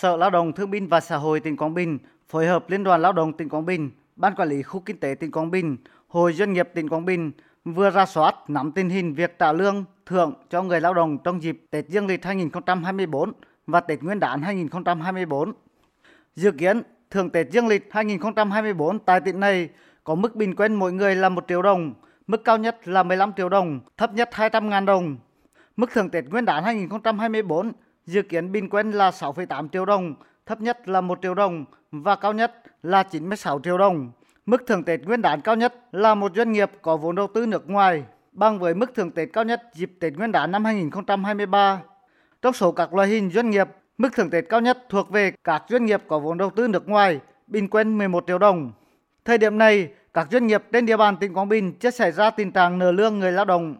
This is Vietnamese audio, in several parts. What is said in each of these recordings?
Sở Lao động Thương binh và Xã hội tỉnh Quảng Bình phối hợp Liên đoàn Lao động tỉnh Quảng Bình, Ban quản lý khu kinh tế tỉnh Quảng Bình, Hội doanh nghiệp tỉnh Quảng Bình vừa ra soát nắm tình hình việc trả lương thưởng cho người lao động trong dịp Tết Dương lịch 2024 và Tết Nguyên đán 2024. Dự kiến thưởng Tết Dương lịch 2024 tại tỉnh này có mức bình quân mỗi người là 1 triệu đồng, mức cao nhất là 15 triệu đồng, thấp nhất 200.000 đồng. Mức thưởng Tết Nguyên đán 2024 dự kiến bình quân là 6,8 triệu đồng, thấp nhất là 1 triệu đồng và cao nhất là 96 triệu đồng. Mức thưởng Tết Nguyên đán cao nhất là một doanh nghiệp có vốn đầu tư nước ngoài, bằng với mức thưởng Tết cao nhất dịp Tết Nguyên đán năm 2023. Trong số các loại hình doanh nghiệp, mức thưởng Tết cao nhất thuộc về các doanh nghiệp có vốn đầu tư nước ngoài, bình quân 11 triệu đồng. Thời điểm này, các doanh nghiệp trên địa bàn tỉnh Quảng Bình chưa xảy ra tình trạng nợ lương người lao động.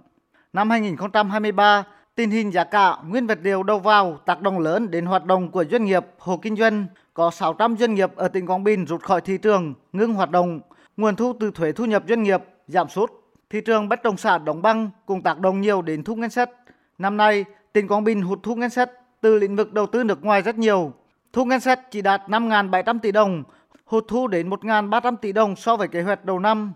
Năm 2023, tình hình giá cả nguyên vật liệu đầu vào tác động lớn đến hoạt động của doanh nghiệp, hộ kinh doanh. Có 600 doanh nghiệp ở tỉnh Quảng Bình rút khỏi thị trường, ngưng hoạt động. Nguồn thu từ thuế thu nhập doanh nghiệp giảm sút. Thị trường bất động sản đóng băng cùng tác động nhiều đến thu ngân sách. Năm nay, tỉnh Quảng Bình hụt thu ngân sách từ lĩnh vực đầu tư nước ngoài rất nhiều. Thu ngân sách chỉ đạt 5.700 tỷ đồng, hụt thu đến 1.300 tỷ đồng so với kế hoạch đầu năm.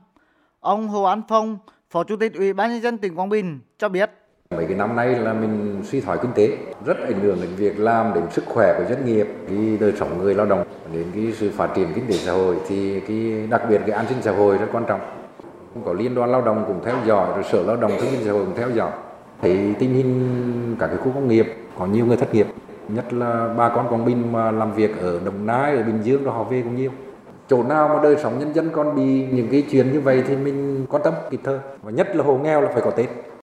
Ông Hồ An Phong, Phó Chủ tịch Ủy ban nhân dân tỉnh Quảng Bình cho biết Mấy cái năm nay là mình suy thoái kinh tế, rất ảnh hưởng đến việc làm, đến sức khỏe của doanh nghiệp, cái đời sống người lao động, đến cái sự phát triển kinh tế xã hội thì cái đặc biệt cái an sinh xã hội rất quan trọng. Có liên đoàn lao động cũng theo dõi, rồi sở lao động thương binh xã hội cũng theo dõi. Thấy tình hình các cái khu công nghiệp có nhiều người thất nghiệp, nhất là bà con Quảng Bình mà làm việc ở Đồng Nai, ở Bình Dương rồi họ về cũng nhiều. Chỗ nào mà đời sống nhân dân còn bị những cái chuyện như vậy thì mình quan tâm kịp thời. Và nhất là hộ nghèo là phải có Tết.